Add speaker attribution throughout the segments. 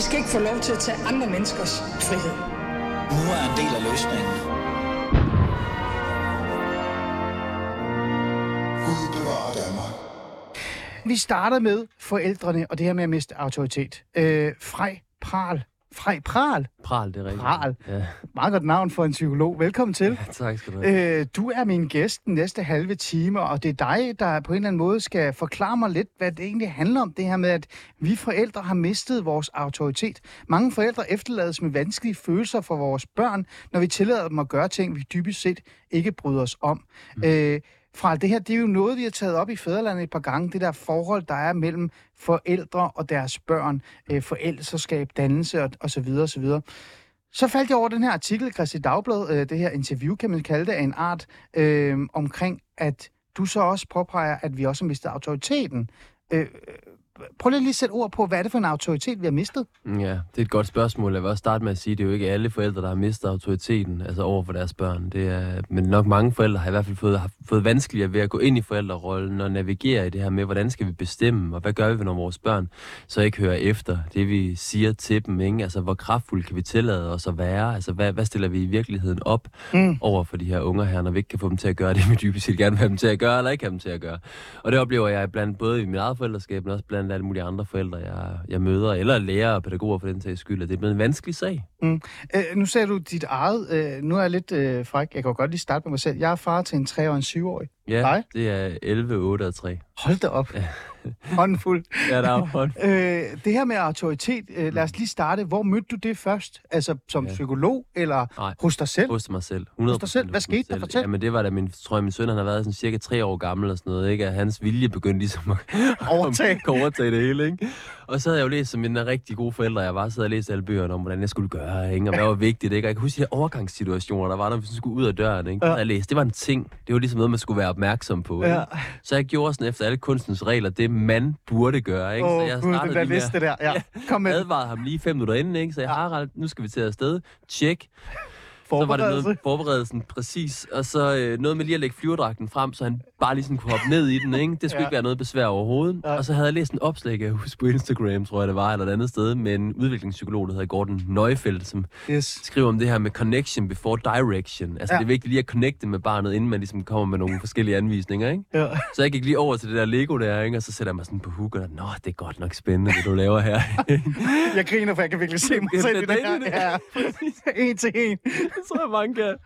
Speaker 1: I skal ikke få lov til at tage andre menneskers frihed.
Speaker 2: Nu er en del af løsningen.
Speaker 3: Gud bevarer Danmark.
Speaker 4: Vi starter med forældrene og det her med at miste autoritet. Øh, Frej Pral. Frej Pral.
Speaker 5: Pral, det er rigtigt.
Speaker 4: Pral.
Speaker 5: Ja,
Speaker 4: Meget godt navn for en psykolog. Velkommen til.
Speaker 5: tak skal du have.
Speaker 4: Øh, du er min gæst den næste halve time, og det er dig, der på en eller anden måde skal forklare mig lidt, hvad det egentlig handler om, det her med, at vi forældre har mistet vores autoritet. Mange forældre efterlades med vanskelige følelser for vores børn, når vi tillader dem at gøre ting, vi dybest set ikke bryder os om. Mm. Øh, fra det her, det er jo noget, vi har taget op i Fæderlandet et par gange, det der forhold, der er mellem forældre og deres børn, øh, forældreskab, dannelse og, og så videre, og så videre. Så faldt jeg over den her artikel i Christi Dagblad, øh, det her interview, kan man kalde det, af en art, øh, omkring, at du så også påpeger, at vi også har mistet autoriteten. Øh, prøv lige at sætte ord på, hvad er det for en autoritet, vi har mistet?
Speaker 5: Ja, det er et godt spørgsmål. Jeg vil også starte med at sige, at det er jo ikke alle forældre, der har mistet autoriteten altså over for deres børn. Det er, men nok mange forældre har i hvert fald fået, har fået vanskeligere ved at gå ind i forældrerollen og navigere i det her med, hvordan skal vi bestemme, og hvad gør vi, når vores børn så ikke hører efter det, vi siger til dem. Ikke? Altså, hvor kraftfuldt kan vi tillade os at være? Altså, hvad, hvad stiller vi i virkeligheden op mm. over for de her unger her, når vi ikke kan få dem til at gøre det, vi dybest set gerne vil have dem til at gøre, eller ikke have dem til at gøre? Og det oplever jeg blandt både i mit eget forældreskab, men også blandt alle mulige andre forældre, jeg, jeg møder, eller lærere og pædagoger for den sags skyld, at det er blevet en vanskelig sag.
Speaker 4: Mm. Øh, nu ser du dit eget. Øh, nu er jeg lidt øh, fræk. Jeg kan godt lige starte med mig selv. Jeg er far til en 3- og en 7-årig.
Speaker 5: Ja,
Speaker 4: Dig?
Speaker 5: det er 11, 8 og 3.
Speaker 4: Hold da op. Hånden fuld.
Speaker 5: Ja, der er hånd.
Speaker 4: Øh, det her med autoritet, øh, lad os lige starte. Hvor mødte du det først? Altså som
Speaker 5: Ja.
Speaker 4: psykolog, eller
Speaker 5: Nej.
Speaker 4: hos dig selv?
Speaker 5: Hos mig selv. 100
Speaker 4: dig selv? Hvad skete der? Fortæl.
Speaker 5: Jamen det var da min, tror jeg, min søn, han har været sådan cirka tre år gammel og sådan noget, ikke? At hans vilje begyndte ligesom at
Speaker 4: Overtage.
Speaker 5: overtage det hele, ikke? Og så havde jeg jo læst, som en rigtig god forældre, jeg var, så havde jeg læst alle bøgerne om, hvordan jeg skulle gøre, ikke? Og hvad var vigtigt, ikke? Og jeg kan huske de her overgangssituationer, der var, når vi sådan skulle ud af døren, ikke?
Speaker 4: Ja.
Speaker 5: Jeg læste, det var en ting. Det var ligesom noget, man skulle være opmærksom på, ikke?
Speaker 4: Ja.
Speaker 5: Så jeg gjorde sådan efter alle kunstens regler, det man burde gøre, ikke?
Speaker 4: Åh,
Speaker 5: så
Speaker 4: oh,
Speaker 5: jeg
Speaker 4: gud,
Speaker 5: startede
Speaker 4: der
Speaker 5: lige med-
Speaker 4: der. Ja. Kom med
Speaker 5: advarede ham lige fem minutter inden, ikke? Så jeg har nu skal vi til afsted. Tjek. Så var det noget forberedelsen, præcis. Og så øh, noget med lige at lægge flyverdragten frem, så han bare lige sådan kunne hoppe ned i den, ikke? Det skulle
Speaker 4: Ja.
Speaker 5: ikke være noget besvær overhovedet.
Speaker 4: Ja.
Speaker 5: Og så havde jeg læst en opslag, jeg husker på Instagram, tror jeg det var, eller et andet sted, med en udviklingspsykolog, der hedder Gordon Neufeldt, som
Speaker 4: Yes.
Speaker 5: skriver om det her med connection before direction. Altså,
Speaker 4: Ja.
Speaker 5: det er vigtigt lige at connecte med barnet, inden man ligesom kommer med nogle forskellige anvisninger, ikke?
Speaker 4: Ja.
Speaker 5: Så jeg gik lige over til det der Lego der, ikke? Og så sætter jeg mig sådan på hook, og nå, det er godt nok spændende, det du laver her.
Speaker 4: Jeg griner, for jeg kan virkelig se mig selv i det her. Ja. En til en.
Speaker 5: Tror jeg, mange kan.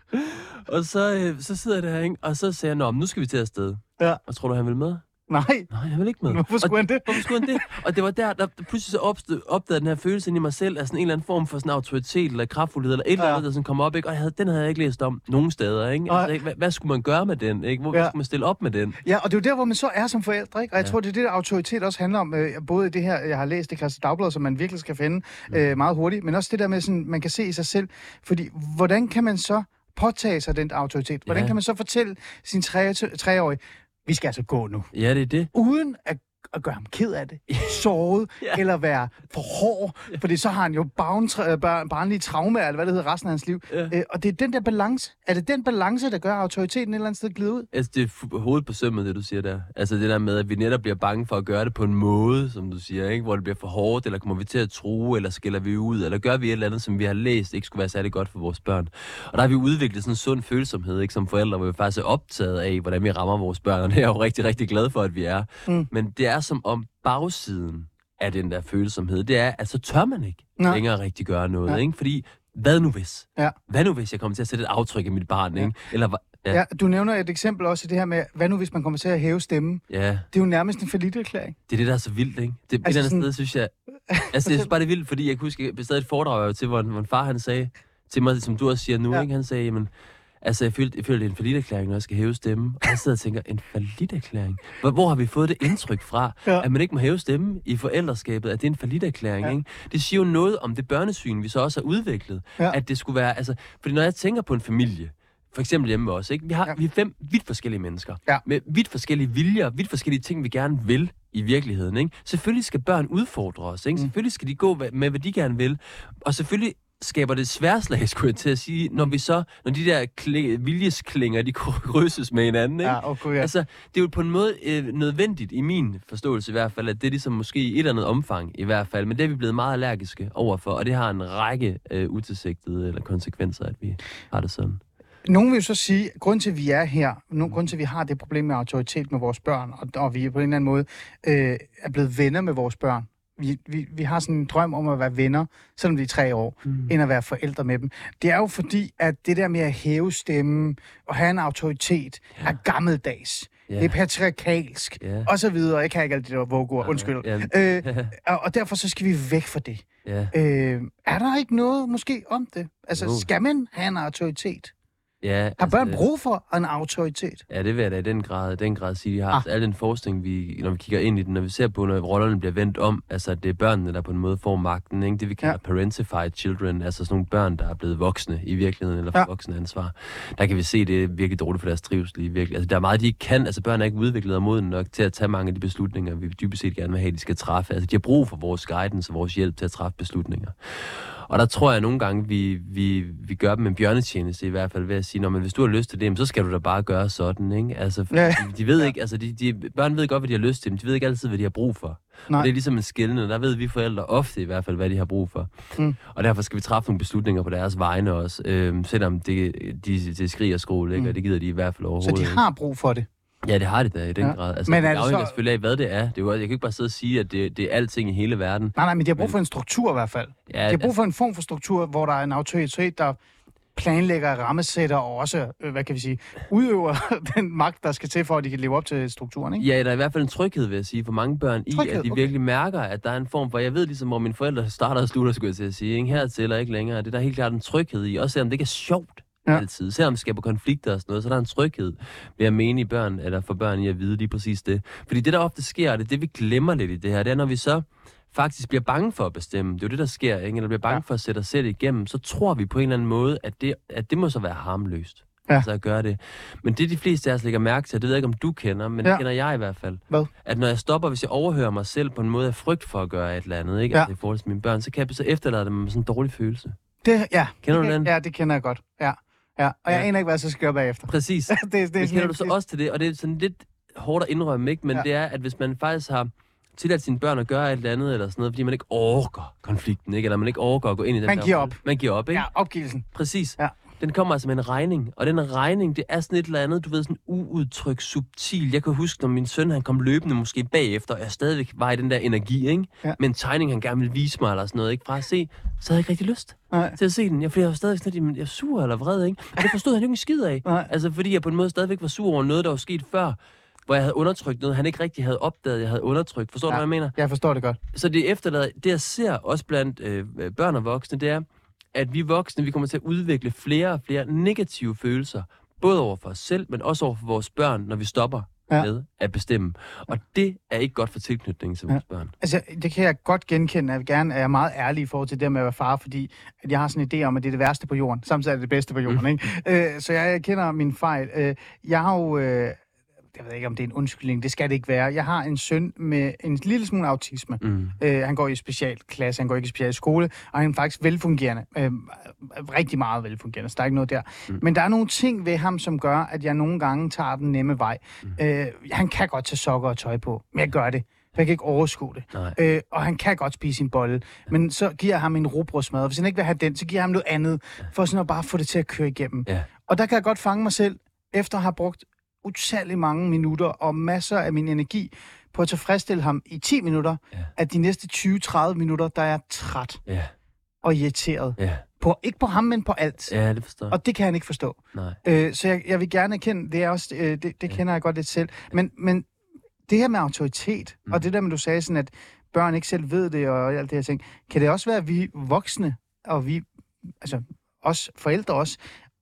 Speaker 5: Og så, øh, så sidder jeg der, ikke? og så siger jeg, Nå, men nu skal vi til afsted.
Speaker 4: Ja.
Speaker 5: Og tror du, han vil med?
Speaker 4: Nej.
Speaker 5: Nej, han vil ikke med.
Speaker 4: Hvorfor skulle
Speaker 5: og,
Speaker 4: han det?
Speaker 5: Hvorfor skulle han det? Og det var der, der pludselig så opstod, opdagede den her følelse inde i mig selv, af sådan en eller anden form for sådan autoritet, eller kraftfuldhed, eller et eller
Speaker 4: Ja.
Speaker 5: andet, der sådan kom op, ikke? Og jeg havde, den havde jeg ikke læst om nogen steder, ikke? Altså, ikke? Hvad, hvad, skulle man gøre med den, ikke? Hvor
Speaker 4: Ja.
Speaker 5: ja. skulle man stille op med den?
Speaker 4: Ja, og det er jo der, hvor man så er som forældre, ikke? Og jeg
Speaker 5: Ja.
Speaker 4: tror, det er det, der autoritet også handler om. Øh, både det her, jeg har læst i Christi Dagblad, som man virkelig skal finde øh, meget hurtigt, men også det der med, sådan, man kan se i sig selv. Fordi, hvordan kan man så påtage sig den autoritet? Hvordan
Speaker 5: Ja.
Speaker 4: kan man så fortælle sin tre- treårige, vi skal altså gå nu,
Speaker 5: Ja, det er det.
Speaker 4: uden at at gøre ham ked af det, såret, ja.
Speaker 5: Ja.
Speaker 4: eller være for hård, fordi så har han jo barn, barn, barnlige traumer, eller hvad det hedder, resten af hans liv.
Speaker 5: Ja.
Speaker 4: Øh, og det er den der balance. Er det den balance, der gør autoriteten et eller andet sted glide ud?
Speaker 5: Altså, det er hovedet på sømmet, det du siger der. Altså det der med, at vi netop bliver bange for at gøre det på en måde, som du siger, ikke? hvor det bliver for hårdt, eller kommer vi til at true, eller skiller vi ud, eller gør vi et eller andet, som vi har læst, ikke skulle være særlig godt for vores børn. Og der har vi udviklet sådan en sund følsomhed, ikke, som forældre, hvor vi faktisk er optaget af, hvordan vi rammer vores børn, og det er jeg jo rigtig, rigtig glad for, at vi er.
Speaker 4: Mm.
Speaker 5: Men det er som om bagsiden af den der følsomhed, det er, at så tør man ikke
Speaker 4: Nej.
Speaker 5: længere rigtig gøre noget,
Speaker 4: Ja.
Speaker 5: ikke? Fordi, hvad nu hvis?
Speaker 4: Ja.
Speaker 5: Hvad nu hvis jeg kommer til at sætte et aftryk i mit barn, ikke? Eller,
Speaker 4: Ja.
Speaker 5: ja.
Speaker 4: ja, du nævner et eksempel også i det her med, hvad nu hvis man kommer til at hæve stemmen?
Speaker 5: ja.
Speaker 4: Det er jo nærmest en forlitterklæring.
Speaker 5: Det er det, der er så vildt, ikke? Det,
Speaker 4: Altså
Speaker 5: et eller andet
Speaker 4: sådan-
Speaker 5: sted, synes jeg... Altså, jeg synes bare, det er vildt, fordi jeg kan huske, jeg et foredrag til, hvor, hvor en far han sagde til mig, som du også siger nu,
Speaker 4: Ja.
Speaker 5: ja. ikke? Han sagde, jamen, altså, jeg føler, jeg er en forlitterklæring, når jeg skal hæve stemmen. Og jeg sidder og tænker, en forlitterklæring? Hvor, hvor har vi fået det indtryk fra,
Speaker 4: Ja.
Speaker 5: at man ikke må hæve stemmen i forældreskabet, at det er en forlitterklæring,
Speaker 4: Ja.
Speaker 5: ikke? Det siger jo noget om det børnesyn, vi så også har udviklet.
Speaker 4: Ja.
Speaker 5: At det skulle være, altså... Fordi når jeg tænker på en familie, for eksempel hjemme med os, ikke? Vi, har,
Speaker 4: Ja.
Speaker 5: vi er fem vidt forskellige mennesker.
Speaker 4: Ja.
Speaker 5: Med vidt forskellige viljer, vidt forskellige ting, vi gerne vil i virkeligheden. Ikke? Selvfølgelig skal børn udfordre os. Ikke?
Speaker 4: Mm.
Speaker 5: Selvfølgelig skal de gå med, hvad de gerne vil. Og selvfølgelig skaber det sværslag, skulle jeg til at sige, når vi så, når de der kli- viljesklinger, de krydses med hinanden, ikke?
Speaker 4: Ja, okay, ja.
Speaker 5: Altså, det er jo på en måde øh, nødvendigt, i min forståelse i hvert fald, at det er ligesom måske i et eller andet omfang i hvert fald, men det er vi blevet meget allergiske overfor, og det har en række øh, utilsigtede eller konsekvenser, at vi har det sådan.
Speaker 4: Nogen vil jo så sige, at grund til, at vi er her, nogen grund til, at vi har det problem med autoritet med vores børn, og, og vi på en eller anden måde øh, er blevet venner med vores børn. Vi, vi, vi har sådan en drøm om at være venner, selvom de er tre år, mm. end at være forældre med dem. Det er jo fordi, at det der med at hæve stemmen og have en autoritet ja. er gammeldags.
Speaker 5: Ja.
Speaker 4: Det er patriarkalsk,
Speaker 5: Ja.
Speaker 4: og så videre. Jeg kan ikke alt det der vågord, undskyld.
Speaker 5: Ja.
Speaker 4: Øh, og, og derfor så skal vi væk fra det.
Speaker 5: Ja.
Speaker 4: Øh, er der ikke noget måske om det? Altså,
Speaker 5: Jo.
Speaker 4: skal man have en autoritet?
Speaker 5: Ja
Speaker 4: Har børn
Speaker 5: altså,
Speaker 4: brug for en autoritet?
Speaker 5: Ja, det vil jeg da i den grad, den grad sige. De har
Speaker 4: Ah.
Speaker 5: ah. al den forskning, vi, når vi kigger ind i den, når vi ser på, når rollerne bliver vendt om, altså at det er børnene, der på en måde får magten, ikke? det vi kalder
Speaker 4: Ja.
Speaker 5: parentified children, altså sådan nogle børn, der er blevet voksne i virkeligheden, eller
Speaker 4: ja.
Speaker 5: voksne ansvar. Der kan vi se, det er virkelig dårligt for deres trivsel i virkelig. Altså der er meget, de ikke kan, altså børn er ikke udviklet og moden nok til at tage mange af de beslutninger, vi dybest set gerne vil have, de skal træffe. Altså de har brug for vores guidance og vores hjælp til at træffe beslutninger. Og der tror jeg nogle gange, vi, vi, vi gør dem en bjørnetjeneste i hvert fald ved at sige, når men hvis du har lyst til det, så skal du da bare gøre sådan, ikke? Altså, for
Speaker 4: Ja.
Speaker 5: de, de ved ikke, altså de, de, børn ved godt, hvad de har lyst til, men de ved ikke altid, hvad de har brug for.
Speaker 4: Nej.
Speaker 5: Og det er ligesom en skillende, der ved vi forældre ofte i hvert fald, hvad de har brug for.
Speaker 4: Mm.
Speaker 5: Og derfor skal vi træffe nogle beslutninger på deres vegne også, øhm, selvom det, de, det skriger og skrål, ikke?
Speaker 4: Mm.
Speaker 5: Og det gider de i hvert fald
Speaker 4: Så
Speaker 5: overhovedet
Speaker 4: de
Speaker 5: ikke.
Speaker 4: har brug for det.
Speaker 5: Ja, det har de da i den
Speaker 4: Ja.
Speaker 5: grad. Altså,
Speaker 4: Men
Speaker 5: men
Speaker 4: er
Speaker 5: det
Speaker 4: det
Speaker 5: afhænger
Speaker 4: så-
Speaker 5: selvfølgelig af, hvad det er. Det er jo, jeg kan ikke bare sidde og sige, at det, det er alting i hele verden.
Speaker 4: Nej, nej, men de har brug
Speaker 5: Men-
Speaker 4: for en struktur i hvert fald.
Speaker 5: Ja,
Speaker 4: De har brug for en form for struktur, hvor der er en autoritet, der planlægger, rammesætter og også, øh, hvad kan vi sige, udøver den magt, der skal til, for at de kan leve op til strukturen, ikke?
Speaker 5: Ja, der er i hvert fald en tryghed, vil jeg sige, for mange børn i,
Speaker 4: Tryghed,
Speaker 5: at de
Speaker 4: okay.
Speaker 5: virkelig mærker, at der er en form for, jeg ved ligesom, hvor mine forældre starter og slutter, skulle jeg til at sige, ikke? her til og ikke længere. Det er der helt klart en tryghed i, også selvom det ikke er sjovt
Speaker 4: Ja.
Speaker 5: altid. Selvom det skaber konflikter og sådan noget, så er der en tryghed ved at mene i børn, eller for børn i at vide lige præcis det. Fordi det, der ofte sker, og det er det, vi glemmer lidt i det her, det er, når vi så faktisk bliver bange for at bestemme. Det er jo det, der sker, ikke? Eller bliver bange
Speaker 4: Ja.
Speaker 5: for at sætte os selv igennem, så tror vi på en eller anden måde, at det, at det må så være harmløst.
Speaker 4: Ja.
Speaker 5: Altså at gøre det. Men det, de fleste af os lægger mærke til, det ved jeg ikke, om du kender, men
Speaker 4: Ja.
Speaker 5: det kender jeg i hvert fald.
Speaker 4: Hvad?
Speaker 5: At når jeg stopper, hvis jeg overhører mig selv på en måde af frygt for at gøre et eller andet, ikke?
Speaker 4: Ja.
Speaker 5: Altså, i forhold til mine børn, så kan jeg så efterlade dem med sådan en dårlig følelse.
Speaker 4: Det, ja.
Speaker 5: Kender
Speaker 4: det,
Speaker 5: du den?
Speaker 4: Ja, det kender jeg godt. Ja. Ja. Og jeg
Speaker 5: Ja.
Speaker 4: aner ikke, hvad jeg så skal gøre bagefter.
Speaker 5: Præcis.
Speaker 4: det, det, er sådan
Speaker 5: kender
Speaker 4: en-
Speaker 5: du så også til det, og det er sådan lidt hårdt at indrømme, ikke? Men
Speaker 4: Ja.
Speaker 5: det er, at hvis man faktisk har tilladt sine børn at gøre et eller andet, eller sådan noget, fordi man ikke orker konflikten, ikke? Eller man ikke orker at gå ind i den
Speaker 4: Man
Speaker 5: der
Speaker 4: giver
Speaker 5: rolle.
Speaker 4: op.
Speaker 5: Man giver op, ikke?
Speaker 4: Ja, opgivelsen.
Speaker 5: Præcis.
Speaker 4: Ja.
Speaker 5: Den kommer altså med en regning, og den regning, det er sådan et eller andet, du ved, sådan uudtrykt, subtil. Jeg kan huske, når min søn, han kom løbende måske bagefter, og jeg stadigvæk var i den der energi, ikke?
Speaker 4: Ja.
Speaker 5: Med en tegning, han gerne ville vise mig, eller sådan noget, ikke? Fra at se, så havde jeg ikke rigtig lyst
Speaker 4: Nej.
Speaker 5: til at se den. Jeg, fordi jeg var stadig sådan, jamen, jeg er sur eller vred, ikke? Og det forstod han jo ikke skid af.
Speaker 4: Nej.
Speaker 5: Altså, fordi jeg på en måde stadigvæk var sur over noget, der var sket før, hvor jeg havde undertrykt noget, han ikke rigtig havde opdaget, jeg havde undertrykt. Forstår
Speaker 4: Ja.
Speaker 5: du, hvad jeg mener?
Speaker 4: Jeg forstår det godt.
Speaker 5: Så det efterlader, det jeg ser også blandt øh, børn og voksne, det er, at vi voksne, vi kommer til at udvikle flere og flere negative følelser, både over for os selv, men også over for vores børn, når vi stopper
Speaker 4: Ja.
Speaker 5: med at bestemme. Og det er ikke godt for tilknytningen til vores ja. børn.
Speaker 4: Altså, det kan jeg godt genkende. Jeg vil gerne er jeg meget ærlig i forhold til det med at være far, fordi at jeg har sådan en idé om, at det er det værste på jorden. Samtidig er det det bedste på jorden, mm. ikke? Øh, så jeg kender min fejl. Øh, jeg har jo... Øh, jeg ved ikke, om det er en undskyldning. Det skal det ikke være. Jeg har en søn med en lille smule autisme.
Speaker 5: Mm.
Speaker 4: Øh, han går i specialklasse, han går ikke i specialskole, og han er faktisk velfungerende. Øh, rigtig meget velfungerende, så der er ikke noget der. Mm. Men der er nogle ting ved ham, som gør, at jeg nogle gange tager den nemme vej. Mm. Øh, han kan godt tage sokker og tøj på, men jeg gør det. For jeg kan ikke overskue det.
Speaker 5: Nej.
Speaker 4: Øh, og han kan godt spise sin bolle, men så giver jeg ham en rugbrødsmad. Hvis han ikke vil have den, så giver jeg ham noget andet, for sådan at bare få det til at køre igennem.
Speaker 5: Ja.
Speaker 4: Og der kan jeg godt fange mig selv, efter at have brugt utallig mange minutter og masser af min energi på at tilfredsstille ham i 10 minutter,
Speaker 5: Ja.
Speaker 4: at de næste 20-30 minutter, der er jeg træt
Speaker 5: Ja,
Speaker 4: og irriteret.
Speaker 5: ja,
Speaker 4: På, ikke på ham, men på alt.
Speaker 5: ja, det forstår.
Speaker 4: Og det kan han ikke forstå.
Speaker 5: Nej.
Speaker 4: Øh, så jeg, jeg vil gerne erkende, det er også, øh, det, det kender jeg godt lidt selv. Men, men det her med autoritet, mm. og det der med, du sagde sådan, at børn ikke selv ved det, og alt det her ting, kan det også være, at vi voksne, og vi, altså os forældre også,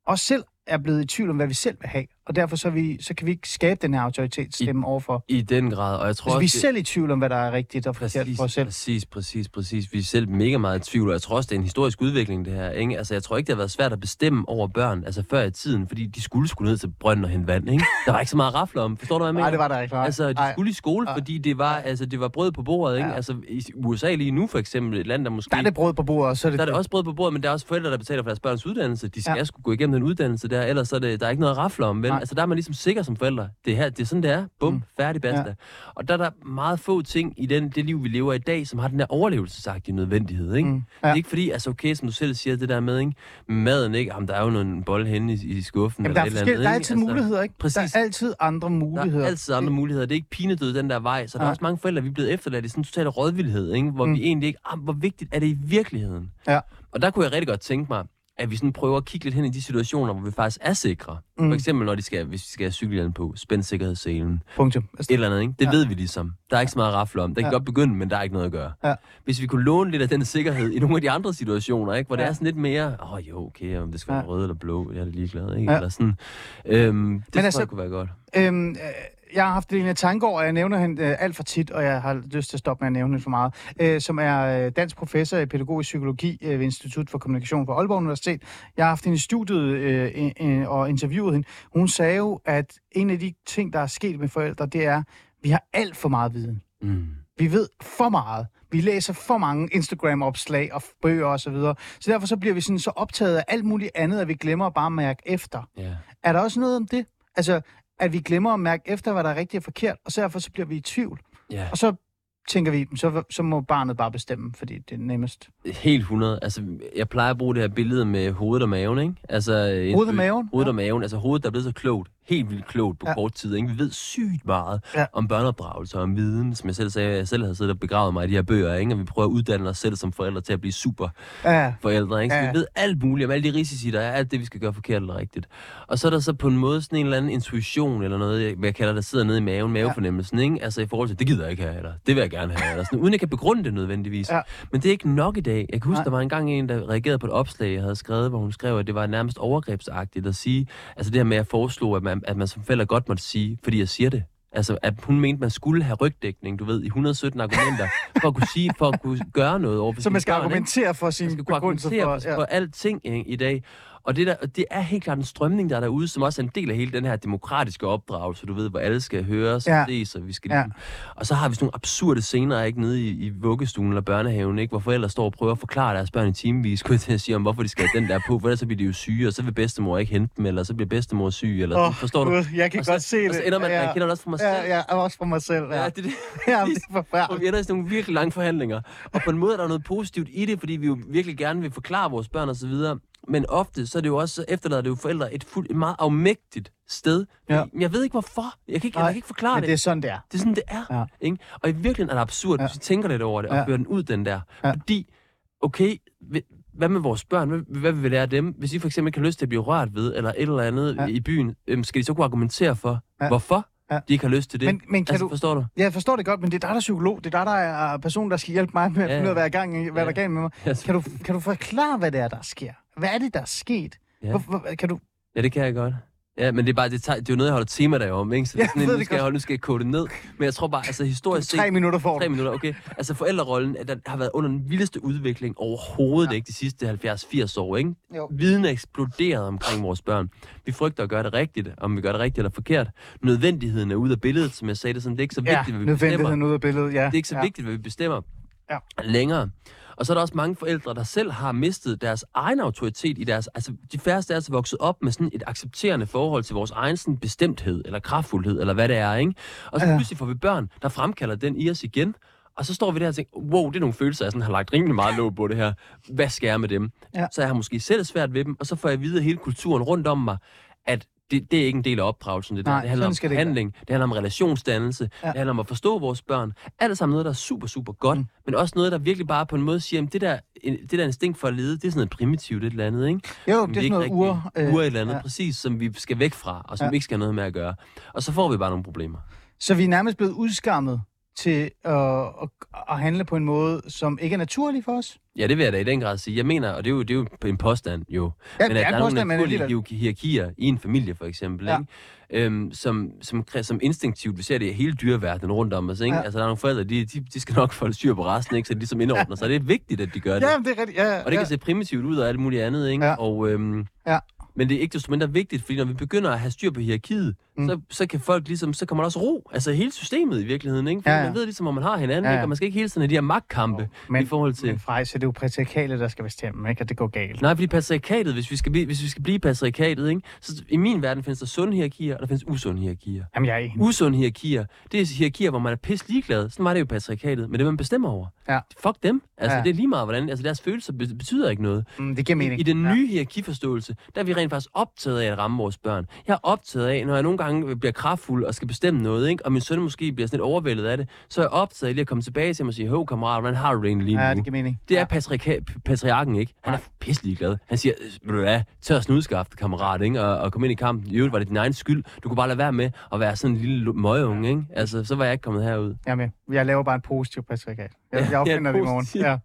Speaker 4: også selv er blevet i tvivl om, hvad vi selv vil have. Og derfor så, vi, så kan vi ikke skabe den her autoritetsstemme overfor.
Speaker 5: I den grad, og jeg tror
Speaker 4: Altså, vi er
Speaker 5: det-
Speaker 4: selv i tvivl om, hvad der er rigtigt og forkert for os selv.
Speaker 5: præcis, præcis, præcis. Vi er selv mega meget i tvivl, og jeg tror også, det er en historisk udvikling, det her. Ikke? Altså, jeg tror ikke, det har været svært at bestemme over børn, altså før i tiden, fordi de skulle skulle ned til brønden og hente vand, ikke? Der var ikke så meget rafler om, forstår du, hvad jeg mener?
Speaker 4: Nej, det var der ikke. Nej.
Speaker 5: Altså, de
Speaker 4: Nej.
Speaker 5: skulle i skole, fordi det var, altså, det var brød på bordet, ikke?
Speaker 4: Ja.
Speaker 5: Altså, i USA lige nu, for eksempel, et land, der måske...
Speaker 4: Der er det brød på bordet, og så er det...
Speaker 5: der er det også brød på bordet, men der er også forældre, der betaler for deres børns uddannelse. De skal
Speaker 4: Ja.
Speaker 5: skulle gå igennem den uddannelse der, ellers er det, der er ikke noget at rafle om. Vel?
Speaker 4: Nej.
Speaker 5: Altså, der er man ligesom sikker som forældre. Det, her, det er sådan, det er. Bum,
Speaker 4: Mm.
Speaker 5: færdig, basta.
Speaker 4: Ja.
Speaker 5: Ja. Og der er der meget få ting i den, det liv, vi lever i dag, som har den der overlevelsesagtige nødvendighed. Ikke?
Speaker 4: Mm. Ja.
Speaker 5: Det er ikke fordi, altså okay, som du selv siger, det der med, ikke? maden, ikke? Jamen, der er jo nogle bold henne i, i skuffen.
Speaker 4: Jamen, der, er
Speaker 5: eller eller andet,
Speaker 4: der er
Speaker 5: ikke?
Speaker 4: altid muligheder, ikke?
Speaker 5: præcis.
Speaker 4: Der er altid andre muligheder.
Speaker 5: Der er altid andre muligheder. Det er ikke pinedød, den der vej. Så der
Speaker 4: Nej.
Speaker 5: er også mange forældre, vi er blevet efterladt i sådan en total rådvildhed, ikke? hvor
Speaker 4: mm.
Speaker 5: vi egentlig ikke... Ah, hvor vigtigt er det i virkeligheden?
Speaker 4: Ja.
Speaker 5: Og der kunne jeg rigtig godt tænke mig, at vi sådan prøver at kigge lidt hen i de situationer, hvor vi faktisk er sikre.
Speaker 4: Mm.
Speaker 5: For eksempel, når de skal, hvis de skal have cykelhjelm på, spænd sikkerhedsselen,
Speaker 4: Punktum.
Speaker 5: et eller andet, ikke? Det
Speaker 4: Ja.
Speaker 5: ved vi ligesom. Der er ikke så meget at om. Det kan
Speaker 4: Ja.
Speaker 5: godt begynde, men der er ikke noget at gøre.
Speaker 4: Ja.
Speaker 5: Hvis vi kunne låne lidt af den sikkerhed i nogle af de andre situationer, ikke? hvor
Speaker 4: Ja.
Speaker 5: det er sådan lidt mere, åh oh, jo, okay, om det skal være
Speaker 4: Ja.
Speaker 5: rød eller blå, jeg er det ligeglad, ikke?
Speaker 4: Ja.
Speaker 5: Eller sådan. Øhm, det tror
Speaker 4: altså-
Speaker 5: jeg kunne være godt.
Speaker 4: Øhm, øh, jeg har haft Lene Tangård, og jeg nævner hende øh, alt for tit, og jeg har lyst til at stoppe med at nævne hende for meget, øh, som er øh, dansk professor i pædagogisk psykologi øh, ved Institut for Kommunikation på Aalborg Universitet. Jeg har haft hende i studiet øh, øh, og interviewet hende. Hun sagde jo, at en af de ting, der er sket med forældre, det er, at vi har alt for meget viden.
Speaker 5: Mm.
Speaker 4: Vi ved for meget. Vi læser for mange Instagram-opslag og bøger osv. Så, videre. så derfor så bliver vi sådan så optaget af alt muligt andet, at vi glemmer at bare mærke efter.
Speaker 5: Ja.
Speaker 4: Er der også noget om det? Altså, at vi glemmer at mærke efter, hvad der er rigtigt og forkert, og så derfor så bliver vi i tvivl.
Speaker 5: Ja.
Speaker 4: Og så tænker vi, så, så må barnet bare bestemme, fordi det er nemmest.
Speaker 5: Helt 100. Altså, jeg plejer at bruge det her billede med hovedet og maven, ikke? Altså,
Speaker 4: Hovedet og maven?
Speaker 5: Hovedet
Speaker 4: Ja.
Speaker 5: og maven. Altså, hovedet, der er blevet så klogt. Helt vildt klogt på
Speaker 4: Ja.
Speaker 5: kort tid, ikke? Vi ved sygt meget
Speaker 4: Ja.
Speaker 5: om børneopdragelse og om viden. Som jeg selv sagde, jeg selv havde siddet og begravet mig i de her bøger, ikke? Og vi prøver at uddanne os selv som forældre til at blive super
Speaker 4: Ja,
Speaker 5: forældre, ikke? Så
Speaker 4: Ja.
Speaker 5: vi ved alt muligt om alle de risici, der er, alt det, vi skal gøre forkert eller rigtigt. Og så er der så på en måde sådan en eller anden intuition, eller noget, jeg- hvad jeg kalder, der sidder nede i maven, mavefornemmelsen, ikke? Altså i forhold til, det gider jeg ikke have, eller det vil jeg gerne have, eller sådan, uden jeg kan begrunde det nødvendigvis.
Speaker 4: Ja.
Speaker 5: Men det er ikke nok i dag. Jeg kan huske,
Speaker 4: Nej.
Speaker 5: der var engang en, der reagerede på et opslag, jeg havde skrevet, hvor hun skrev, at det var nærmest overgrebsagtigt at sige, altså det her med at foreslå, at man, at man som forælder godt måtte sige, fordi jeg siger det. Altså, at hun mente, man skulle have rygdækning, du ved, i 117 argumenter, for at kunne sige, for at kunne gøre noget over for
Speaker 4: så man skal
Speaker 5: børn, ikke?
Speaker 4: argumentere for
Speaker 5: Man
Speaker 4: sin
Speaker 5: skal kunne
Speaker 4: begrundelse for...
Speaker 5: for, for alting ikke, i dag. Og det, der, det er helt klart en strømning, der er derude, som også er en del af hele den her demokratiske opdragelse, du ved, hvor alle skal høres
Speaker 4: Ja.
Speaker 5: og ses, og vi skal
Speaker 4: Ja.
Speaker 5: Og så har vi sådan nogle absurde scener, ikke, nede i, i vuggestuen eller børnehaven, ikke, hvor forældre står og prøver at forklare deres børn i timevis, skulle til at sige, om hvorfor de skal have den der på, for ellers så bliver de jo syge, og så vil bedstemor ikke hente dem, eller så bliver bedstemor syg, eller oh, forstår du?
Speaker 4: Gud, jeg kan
Speaker 5: Og så-
Speaker 4: godt se det.
Speaker 5: Og så ender man,
Speaker 4: ja,
Speaker 5: jeg kender det også fra mig selv.
Speaker 4: Ja, ja, også for mig selv. Ja,
Speaker 5: Ja, det, det.
Speaker 4: ja det er
Speaker 5: Og vi ender i sådan nogle virkelig lange forhandlinger. Og på en måde er der noget positivt i det, fordi vi jo virkelig gerne vil forklare vores børn og så videre. Men ofte så er det jo også, så efterlader det jo forældre et, fuld, et meget afmægtigt sted.
Speaker 4: Ja.
Speaker 5: Ja. Jeg ved ikke hvorfor. Jeg kan ikke, jeg kan ikke forklare
Speaker 4: Men
Speaker 5: det.
Speaker 4: det er sådan, det er.
Speaker 5: Det er sådan, det er.
Speaker 4: Ja.
Speaker 5: Ikke? Og i virkeligheden er det absurd,
Speaker 4: Ja.
Speaker 5: hvis vi tænker lidt over det, og
Speaker 4: Ja.
Speaker 5: fører den ud, den der.
Speaker 4: Ja.
Speaker 5: Fordi, okay, hvad med vores børn? Hvad, hvad vil vi lære dem? Hvis de for eksempel ikke har lyst til at blive rørt ved, eller et eller andet
Speaker 4: Ja.
Speaker 5: ja. i byen, øhm, skal de så kunne argumentere for,
Speaker 4: Ja.
Speaker 5: ja. hvorfor
Speaker 4: Ja.
Speaker 5: de ikke har lyst til det?
Speaker 4: Men, men kan
Speaker 5: altså,
Speaker 4: du...
Speaker 5: forstår du?
Speaker 4: Jeg forstår det godt, men det er dig, der er psykolog. Det er dig, der er personen, der skal hjælpe mig med at
Speaker 5: Ja,
Speaker 4: finde ud af, hvad, gang i, hvad
Speaker 5: Ja.
Speaker 4: der er galt med mig.
Speaker 5: Ja,
Speaker 4: Kan du, kan du forklare, hvad det er, der sker? Hvad er det, der er sket?
Speaker 5: Ja.
Speaker 4: Hvor, hvor, kan du...
Speaker 5: Ja, det kan jeg godt. Ja, men det er bare, det, tager, det er jo noget, jeg holder tema der om, ikke? Så det
Speaker 4: Ja,
Speaker 5: er sådan,
Speaker 4: jeg
Speaker 5: en, nu skal jeg holde, nu skal jeg kode det ned. Men jeg tror bare, altså historisk set...
Speaker 4: Tre minutter får
Speaker 5: Tre minutter, okay. Altså forældrerollen, der har været under den vildeste udvikling overhovedet,
Speaker 4: Ja.
Speaker 5: ja. ikke? De sidste 70-80 år, ikke?
Speaker 4: Jo.
Speaker 5: Viden er eksploderet omkring vores børn. Vi frygter at gøre det rigtigt, om vi gør det rigtigt eller forkert. Nødvendigheden er ude af billedet, som jeg sagde det sådan. Det er ikke så
Speaker 4: Ja,
Speaker 5: vigtigt, hvad vi bestemmer.
Speaker 4: nødvendigheden ud af billedet, ja.
Speaker 5: Det er ikke så
Speaker 4: ja.
Speaker 5: vigtigt, hvad vi bestemmer
Speaker 4: Ja.
Speaker 5: længere. Og så er der også mange forældre, der selv har mistet deres egen autoritet i deres... Altså, de færreste er altså vokset op med sådan et accepterende forhold til vores egen sådan bestemthed, eller kraftfuldhed, eller hvad det er, ikke? Og så
Speaker 4: Ja.
Speaker 5: pludselig får vi børn, der fremkalder den i os igen, og så står vi der og tænker, wow, det er nogle følelser, jeg sådan har lagt rimelig meget låg på det her. Hvad skal jeg med dem?
Speaker 4: Ja.
Speaker 5: Så jeg har måske selv svært ved dem, og så får jeg videre hele kulturen rundt om mig, at det, det er ikke en del af opdragelsen. Det.
Speaker 4: Nej,
Speaker 5: det handler om
Speaker 4: det ikke
Speaker 5: handling, det handler om relationsdannelse,
Speaker 4: Ja.
Speaker 5: det handler om at forstå vores børn. Alt sammen noget, der er super, super godt,
Speaker 4: Mm.
Speaker 5: men også noget, der virkelig bare på en måde siger, at det der, det der instinkt for at lede, det er sådan noget primitivt et eller andet, ikke?
Speaker 4: Jo,
Speaker 5: Som
Speaker 4: det er sådan noget ur...
Speaker 5: rigtig- ur et eller andet,
Speaker 4: ja.
Speaker 5: præcis, som vi skal væk fra, og som
Speaker 4: ja.
Speaker 5: vi ikke skal have noget med at gøre. Og så får vi bare nogle problemer.
Speaker 4: Så vi er nærmest blevet udskammet til at, at, handle på en måde, som ikke er naturlig for os?
Speaker 5: Ja, det vil jeg da i den grad sige. Jeg mener, og det er jo, det er jo en påstand jo,
Speaker 4: Ja,
Speaker 5: men at
Speaker 4: er
Speaker 5: der er
Speaker 4: påstand,
Speaker 5: nogle naturlige hierarkier i en familie, for eksempel,
Speaker 4: Ja.
Speaker 5: ikke? Øhm, som, som, som instinktivt, vi ser det i hele dyreverdenen rundt om os, ikke?
Speaker 4: Ja.
Speaker 5: Ja. Altså, der er nogle forældre, de, de, de skal nok få styr på resten, ikke? Så de ligesom indordner sig. Det er vigtigt, at de gør det.
Speaker 4: Ja, det er rigtigt. Ja,
Speaker 5: Og det
Speaker 4: ja.
Speaker 5: kan se primitivt ud og alt muligt andet, ikke?
Speaker 4: Ja.
Speaker 5: Og, øhm,
Speaker 4: Ja.
Speaker 5: Men det er ikke desto mindre vigtigt, fordi når vi begynder at have styr på hierarkiet,
Speaker 4: Mm.
Speaker 5: så, så kan folk ligesom, så kommer der også ro. Altså hele systemet i virkeligheden, ikke? Fordi
Speaker 4: Ja,
Speaker 5: ja,
Speaker 4: ja.
Speaker 5: man ved ligesom, hvor man har hinanden,
Speaker 4: Ja,
Speaker 5: ja,
Speaker 4: ja.
Speaker 5: ikke? Og man skal ikke hele tiden have de her magtkampe
Speaker 4: Men,
Speaker 5: i forhold til...
Speaker 4: men Frej, så det er jo patriarkalet, der skal bestemme, ikke? At det går galt.
Speaker 5: Nej, fordi patriarkatet, hvis vi skal blive, hvis vi skal blive patriarkatet, ikke? så i min verden findes der sunde hierarkier, og der findes usunde hierarkier.
Speaker 4: Jamen, jeg er enig.
Speaker 5: Usunde hierarkier, det er hierarkier, hvor man er pisse ligeglad. Sådan var det jo patriarkatet, men det man bestemmer over.
Speaker 4: Ja.
Speaker 5: Fuck dem. Altså,
Speaker 4: Ja.
Speaker 5: ja. det er lige meget, hvordan... Altså, deres følelser be- betyder ikke noget.
Speaker 4: Mm, det giver mening.
Speaker 5: I, I den nye hierarkiforståelse, der er vi rent faktisk optaget af at ramme vores børn. Jeg er optaget af, når jeg nogle gange bliver kraftfuld og skal bestemme noget, ikke? og min søn måske bliver sådan lidt overvældet af det, så er jeg optaget af lige at komme tilbage til ham og sige, hov kammerat, hvordan har du det egentlig lige
Speaker 4: Ja,
Speaker 5: nu?
Speaker 4: det giver mening.
Speaker 5: Det er
Speaker 4: ja.
Speaker 5: patriarka- patriarken, ikke? Han er pisselig glad. Han siger, ved du hvad, tør snudskafte, kammerat, ikke? Og, og kom ind i kampen. I øvrigt var det din egen skyld. Du kunne bare lade være med at være sådan en lille møgeunge, ikke? Altså, så var jeg ikke kommet herud.
Speaker 4: Er med. Jeg laver bare en positiv patriarkat. Jeg,
Speaker 5: Ja,
Speaker 4: jeg opfinder
Speaker 5: ja,
Speaker 4: det i morgen. Ja.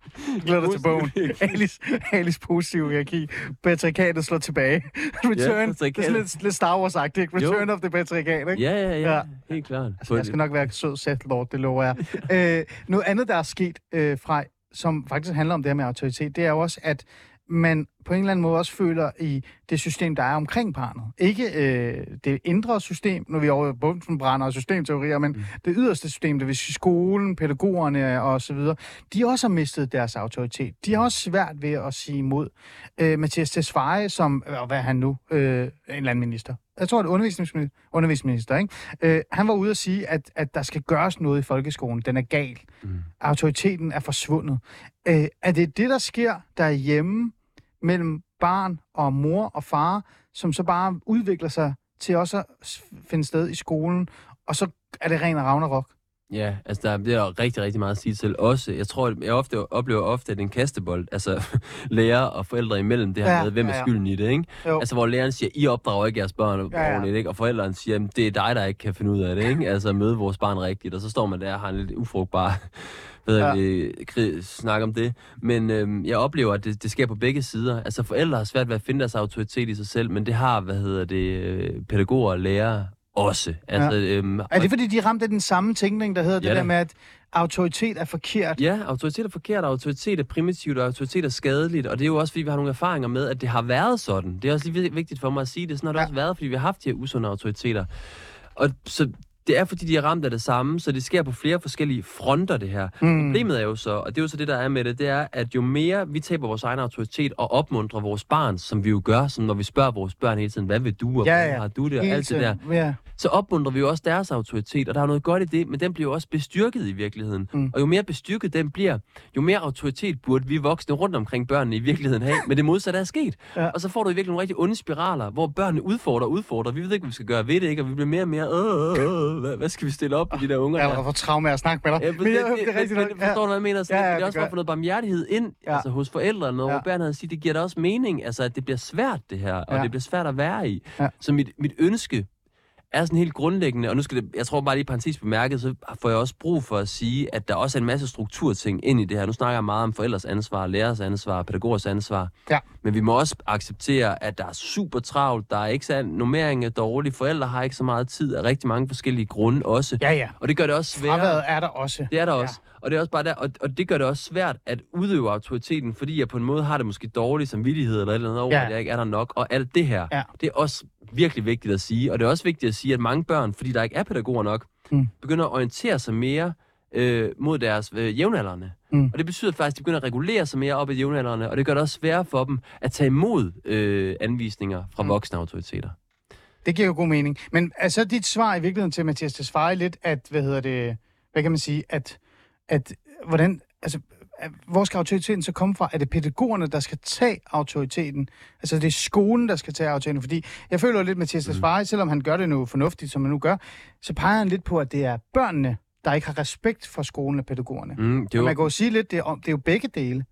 Speaker 4: Glæder dig til bogen. Alice, Alice positiv hierarki. Patriarkatet slår tilbage. Return. det er sådan lidt, lidt Star Wars-agtigt. ikke?
Speaker 5: Jo.
Speaker 4: Return of the patriarkat, ikke?
Speaker 5: Ja, ja, ja.
Speaker 4: Ja.
Speaker 5: ja. Helt klart.
Speaker 4: Altså, jeg skal nok være sød Seth Lord, det lover jeg. øh, noget andet, der er sket øh, fra, som faktisk handler om det her med autoritet, det er jo også, at man på en eller anden måde også føler i det system, der er omkring barnet. Ikke øh, det indre system, når vi er over i bundbrænder og systemteorier, men mm. det yderste system, det vil sige skolen, pædagogerne og så videre, de også har mistet deres autoritet. De har også svært ved at sige imod. Øh, Mathias Tesfaye, som, hvad er han nu? Øh, en eller anden minister. Jeg tror, det er undervisningsminister, undervisningsminister ikke? Øh, han var ude at sige, at, at der skal gøres noget i folkeskolen. Den er gal. Mm. Autoriteten er forsvundet. Øh, er det det, der sker derhjemme mellem barn og mor og far, som så bare udvikler sig til også at finde sted i skolen, og så er det ren ragnarok?
Speaker 5: Ja, altså der, det er rigtig, rigtig meget at sige til. Også, jeg tror, jeg ofte oplever ofte, at er en kastebold, altså lærer og forældre imellem det her
Speaker 4: Ja,
Speaker 5: med, hvem er
Speaker 4: ja, ja.
Speaker 5: skylden i det, ikke?
Speaker 4: Jo.
Speaker 5: Altså, hvor læreren siger, I opdrager ikke jeres børn
Speaker 4: Ja, ja.
Speaker 5: ordentligt, ikke? Og forældrene siger, det er dig, der ikke kan finde ud af det, ikke? Altså, møde vores barn rigtigt, og så står man der og har en lidt ufrugtbar
Speaker 4: Ja.
Speaker 5: ja. det, krig, snak om det. Men øhm, jeg oplever, at det, det sker på begge sider. Altså, forældre har svært ved at finde deres autoritet i sig selv, men det har, hvad hedder det, øh, pædagoger og lærere også. Altså, ja. øhm,
Speaker 4: Er det, fordi de ramte den samme tænkning, der hedder ja, det der med, at autoritet er forkert?
Speaker 5: Ja, autoritet er forkert, og autoritet er primitivt, og autoritet er skadeligt, og det er jo også, fordi vi har nogle erfaringer med, at det har været sådan. Det er også lige vi- vigtigt for mig at sige det. Sådan har det
Speaker 4: ja.
Speaker 5: også været, fordi vi har haft de her usunde autoriteter. Og så det er, fordi de er ramt af det samme, så det sker på flere forskellige fronter, det her.
Speaker 4: Mm.
Speaker 5: Problemet er jo så, og det er jo så det, der er med det, det er, at jo mere vi taber vores egen autoritet og opmuntrer vores barn, som vi jo gør, som når vi spørger vores børn hele tiden, hvad vil du, og
Speaker 4: Ja,
Speaker 5: ja, har du det, og
Speaker 4: Hele
Speaker 5: alt det der.
Speaker 4: Ja.
Speaker 5: så opmuntrer vi jo også deres autoritet, og der er noget godt i det, men den bliver jo også bestyrket i virkeligheden.
Speaker 4: Mm.
Speaker 5: Og jo mere bestyrket den bliver, jo mere autoritet burde vi voksne rundt omkring børnene i virkeligheden have, men det modsatte er sket.
Speaker 4: Ja.
Speaker 5: Ja. Og så får du i virkeligheden nogle rigtig onde spiraler, hvor børnene udfordrer og udfordrer. Vi ved ikke, hvad vi skal gøre ved det, ikke? og vi bliver mere og mere, øh, øh, øh, hvad, hvad skal vi stille op på de der unger
Speaker 4: Jeg var for travlt med at snakke med dig.
Speaker 5: Ja,
Speaker 4: Men jeg-
Speaker 5: det,
Speaker 4: det er rigtigt
Speaker 5: det, forstår du, hvad jeg mener? Så
Speaker 4: Ja,
Speaker 5: ja, det er også for noget barmhjertighed ind
Speaker 4: Ja.
Speaker 5: altså, hos forældrene, og
Speaker 4: Ja.
Speaker 5: hvor Bernhard siger, det giver da også mening, altså, at det bliver svært, det her, og
Speaker 4: ja.
Speaker 5: det bliver svært at være i.
Speaker 4: Ja.
Speaker 5: Så mit, mit ønske er sådan helt grundlæggende, og nu skal det, jeg tror bare lige parentes bemærket, så får jeg også brug for at sige, at der også er en masse strukturting ind i det her. Nu snakker jeg meget om forældres ansvar, lærers ansvar, pædagogers ansvar.
Speaker 4: Ja.
Speaker 5: Men vi må også acceptere, at der er super travlt, der er ikke så nummering er dårlig, forældre har ikke så meget tid af rigtig mange forskellige grunde også.
Speaker 4: Ja, ja.
Speaker 5: Og det gør det også sværere.
Speaker 4: Fraværet er der også.
Speaker 5: Det er der også. Og det er også bare der, og, og det gør det også svært at udøve autoriteten, fordi jeg på en måde har det måske dårlig samvittighed eller et eller andet over,
Speaker 4: Ja.
Speaker 5: ja. at jeg ikke er der nok. Og alt det her,
Speaker 4: Ja.
Speaker 5: det er også virkelig vigtigt at sige. Og det er også vigtigt at sige, at mange børn, fordi der ikke er pædagoger nok,
Speaker 4: Mm.
Speaker 5: begynder at orientere sig mere øh, mod deres øh, jævnaldrende.
Speaker 4: Mm.
Speaker 5: Og det betyder faktisk, at de begynder at regulere sig mere op i jævnaldrende, og det gør det også sværere for dem at tage imod øh, anvisninger fra
Speaker 4: Mm.
Speaker 5: voksne autoriteter.
Speaker 4: Det giver jo god mening. Men er så dit svar i virkeligheden til Mathias Tesfaye lidt, at, hvad hedder det, hvad kan man sige, at, at hvordan, altså, hvor skal autoriteten så komme fra? Er det pædagogerne, der skal tage autoriteten? Altså, det er skolen, der skal tage autoriteten? Fordi jeg føler lidt, Mathias Tesfaye, selvom han gør det nu fornuftigt, som han nu gør, så peger han lidt på, at det er børnene, der ikke har respekt for skolen og pædagogerne.
Speaker 5: Mm, det
Speaker 4: Og
Speaker 5: jo,
Speaker 4: man kan jo sige lidt, det er, om, det er jo begge dele.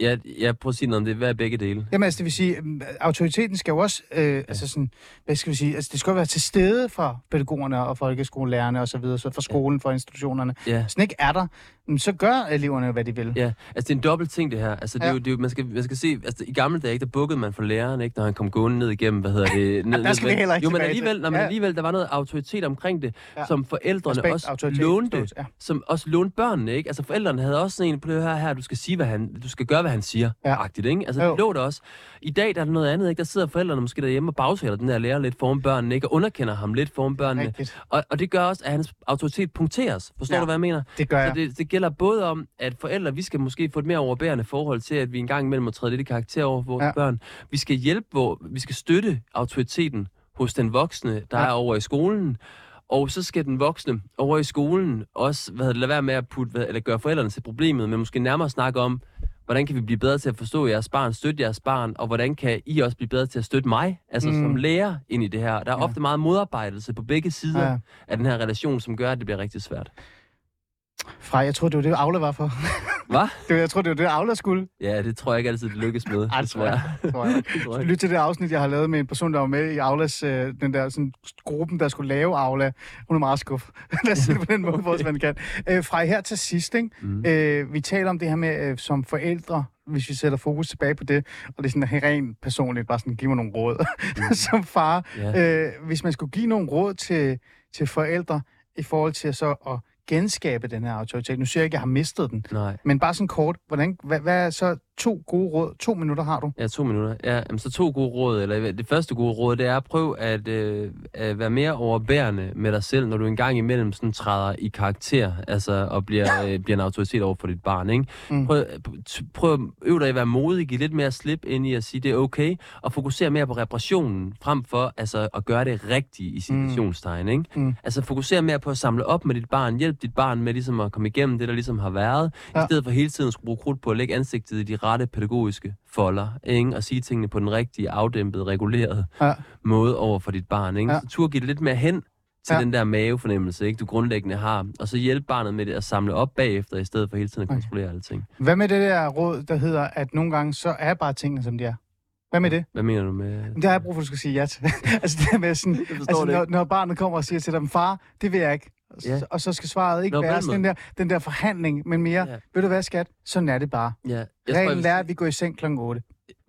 Speaker 5: Ja, jeg prøver at sige noget om det. Hvad er begge dele?
Speaker 4: Jamen altså, det vil sige, øhm, autoriteten skal jo også, øh, ja. altså sådan, hvad skal vi sige, altså det skal jo være til stede for pædagogerne og folkeskolelærerne og så videre, så for skolen, for institutionerne.
Speaker 5: Ja.
Speaker 4: Hvis den ikke er der, mm, så gør eleverne jo, hvad de vil.
Speaker 5: Ja, altså det er en dobbelt ting det her. Altså det er
Speaker 4: Ja.
Speaker 5: jo, det er jo man, skal, man skal se, altså i gamle dage, ikke, der bukkede man for læreren, ikke, når han kom gående ned igennem, hvad hedder det? Ned,
Speaker 4: der skal vi heller ikke
Speaker 5: Jo, men alligevel, når man
Speaker 4: Ja.
Speaker 5: alligevel, der var noget autoritet omkring det,
Speaker 4: Ja.
Speaker 5: ja. som forældrene
Speaker 4: Respekt,
Speaker 5: også lånte,
Speaker 4: ja.
Speaker 5: som også lånte børnene, ikke? Altså forældrene havde også sådan en, på det her, her, du skal sige, hvad han, du skal gøre, hvad han siger,
Speaker 4: Ja.
Speaker 5: agtigt, ikke? Altså
Speaker 4: Jo.
Speaker 5: det lå der også. I dag der er der noget andet, ikke? Der sidder forældrene måske derhjemme og bagtaler den der lærer lidt foran børnene, ikke? Og underkender ham lidt foran børnene.
Speaker 4: Rigtigt.
Speaker 5: Og, og det gør også, at hans autoritet punkteres. Forstår
Speaker 4: Ja.
Speaker 5: du, hvad jeg mener?
Speaker 4: Det gør
Speaker 5: Så
Speaker 4: jeg.
Speaker 5: det, det gælder både om, at forældre, vi skal måske få et mere overbærende forhold til, at vi engang imellem må træde lidt i karakter over for vores
Speaker 4: Ja.
Speaker 5: børn. Vi skal hjælpe, hvor, vi skal støtte autoriteten hos den voksne, der
Speaker 4: Ja.
Speaker 5: er over i skolen. Og så skal den voksne over i skolen også hvad, det, lade være med at putte, hvad, eller gøre forældrene til problemet, men måske nærmere snakke om, hvordan kan vi blive bedre til at forstå jeres barn, støtte jeres barn, og hvordan kan I også blive bedre til at støtte mig, altså
Speaker 4: Mm.
Speaker 5: som lærer ind i det her. Der er
Speaker 4: Ja.
Speaker 5: ofte meget modarbejdelse på begge sider
Speaker 4: ja.
Speaker 5: af den her relation, som gør, at det bliver rigtig svært.
Speaker 4: Fra, jeg troede, det var det, Aula var for.
Speaker 5: Hvad?
Speaker 4: Det var, jeg troede, det var det, Aula skulle.
Speaker 5: Ja, det tror jeg ikke altid, det lykkes med.
Speaker 4: Ej, det tror jeg. Tror jeg.
Speaker 5: Tror jeg.
Speaker 4: Lyt til det afsnit, jeg har lavet med en person, der var med i Aulas, øh, den der sådan, gruppen, der skulle lave Aula. Hun er meget skuffet. Lad os sige på den måde, hvor man kan. Øh, fra her til sidst, ikke?
Speaker 5: Mm.
Speaker 4: Øh, vi taler om det her med, øh, som forældre, hvis vi sætter fokus tilbage på det, og det er sådan rent personligt, bare sådan, giv mig nogle råd. som far,
Speaker 5: Ja.
Speaker 4: øh, hvis man skulle give nogle råd til, til forældre i forhold til så at genskabe den her autoritet. Nu siger jeg ikke, at jeg har mistet den,
Speaker 5: Nej,
Speaker 4: men bare sådan kort, hvordan, hvad, hvad er så to gode råd? To minutter har du.
Speaker 5: ja, to minutter. Ja, jamen, så to gode råd, eller det første gode råd, det er at prøve at, øh, at være mere overbærende med dig selv, når du engang imellem sådan træder i karakter, altså og bliver, øh, bliver en autoritet over for dit barn, ikke?
Speaker 4: Mm.
Speaker 5: Prøv, prøv at øve dig i at være modig, give lidt mere slip ind i at sige, det er okay, og fokusere mere på reparationen, frem for altså, at gøre det rigtigt i situationstegn, ikke?
Speaker 4: Mm.
Speaker 5: Altså fokusere mere på at samle op med dit barn, hjælp dit barn med ligesom at komme igennem det, der ligesom har været,
Speaker 4: ja.
Speaker 5: i stedet for hele tiden at skulle bruge krudt på at lægge ansigtet i de rette pædagogiske folder, ikke? og sige tingene på den rigtige, afdæmpede, regulerede
Speaker 4: Ja.
Speaker 5: måde over for dit barn. Ikke?
Speaker 4: Ja.
Speaker 5: Så tur give det lidt mere hen til
Speaker 4: Ja.
Speaker 5: den der mavefornemmelse, ikke? du grundlæggende har, og så hjælpe barnet med det at samle op bagefter, i stedet for hele tiden at
Speaker 4: Okay.
Speaker 5: kontrollere alting.
Speaker 4: Hvad med det der råd, der hedder, at nogle gange så er bare tingene, som de er? Hvad med det?
Speaker 5: Hvad mener du med...
Speaker 4: Det har jeg brug for, at du skal sige ja til. altså det her med sådan, altså, når, når barnet kommer og siger til dem, far, det vil jeg ikke. Og så-
Speaker 5: Ja.
Speaker 4: Og så skal svaret ikke
Speaker 5: Nå,
Speaker 4: være
Speaker 5: den
Speaker 4: sådan den der, den der forhandling, men mere,
Speaker 5: Ja.
Speaker 4: ved du hvad, skat, sådan er det bare.
Speaker 5: Ja, jeg tror, jeg
Speaker 4: Reglen er, at vi går i seng kl. 8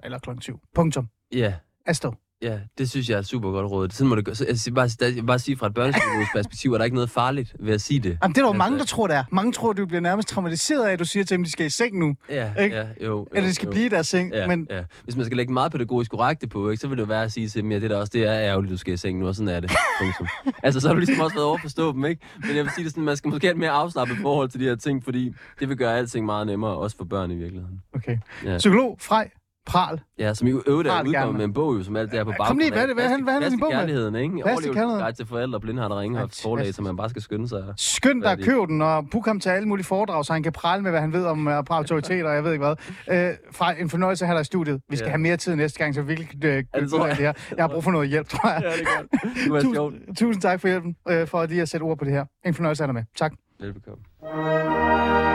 Speaker 4: eller kl. 7. Punktum.
Speaker 5: Ja,
Speaker 4: Afsted.
Speaker 5: Ja, det synes jeg er et super godt råd. Sådan må det gå. Så, altså, bare, bare sige fra et børnepsykologisk perspektiv, at der er ikke noget farligt ved at sige det.
Speaker 4: Jamen, det er der jo
Speaker 5: Altså-
Speaker 4: mange, der tror, det er. Mange tror, du bliver nærmest traumatiseret af, at du siger til dem, de skal i seng nu.
Speaker 5: Ja,
Speaker 4: Ikke?
Speaker 5: ja, jo, jo.
Speaker 4: Eller de skal
Speaker 5: jo.
Speaker 4: blive i deres seng.
Speaker 5: Ja,
Speaker 4: men
Speaker 5: ja. Hvis man skal lægge meget pædagogisk korrekte på, ikke, så vil det jo være at sige til dem, ja, det der også, det er ærgerligt, du skal i seng nu, og sådan er det. Altså, så har du ligesom også været over forstå dem, ikke? Men jeg vil sige det sådan, man skal måske have et mere afslappet forhold til de her ting, fordi det vil gøre alting meget nemmere, også for børn i virkeligheden.
Speaker 4: Okay.
Speaker 5: Ja.
Speaker 4: Psykolog, Frej, Pral.
Speaker 5: Ja, som i øvrigt er udkommet med en bog, jo, som alt det er på
Speaker 4: Kom
Speaker 5: baggrund
Speaker 4: lige, hvad er det- hvad hvad handler din bog med?
Speaker 5: kærligheden, ikke?
Speaker 4: Til kærligheden.
Speaker 5: Overlevelsesguide til forældre, blindhed, der ringer og forlag, som man bare skal skynde sig.
Speaker 4: Skynd dig at
Speaker 5: det?
Speaker 4: købe den, og ham til alle mulige foredrag, så han kan prale med, hvad han ved om uh, autoriteter, og jeg ved ikke hvad. Øh, fra en fornøjelse at have dig i studiet. Vi skal
Speaker 5: Ja.
Speaker 4: have mere tid næste gang, så vi virkelig uh,
Speaker 5: det tror jeg.
Speaker 4: det her. Jeg har brug for noget hjælp, tror jeg.
Speaker 5: Ja, det er godt. Det
Speaker 4: tusind, tusind tak for hjælpen, øh, for lige at sætte ord på det her. En fornøjelse at have dig med. Tak.
Speaker 5: Velbekomme.